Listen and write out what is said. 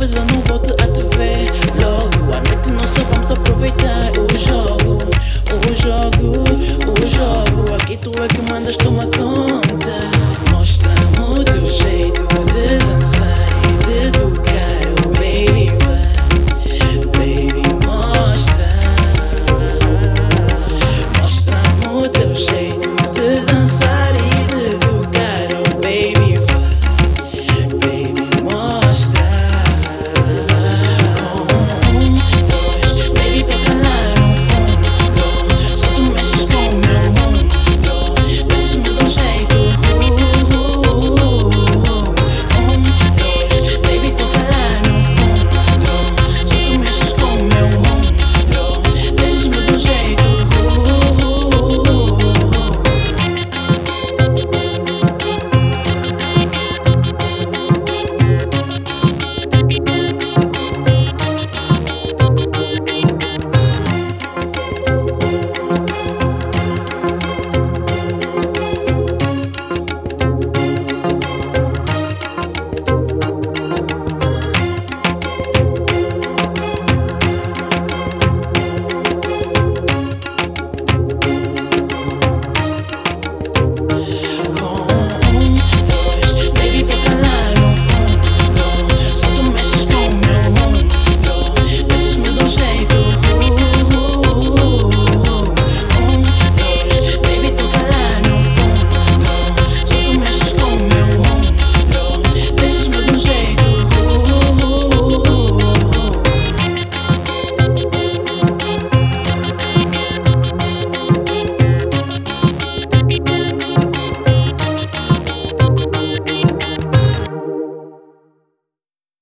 Talvez eu não volte a te ver logo. À noite nós só vamos aproveitar o jogo, o jogo, o jogo. Aqui tu é que mandas, toma conta. Mostra-me o teu jeito.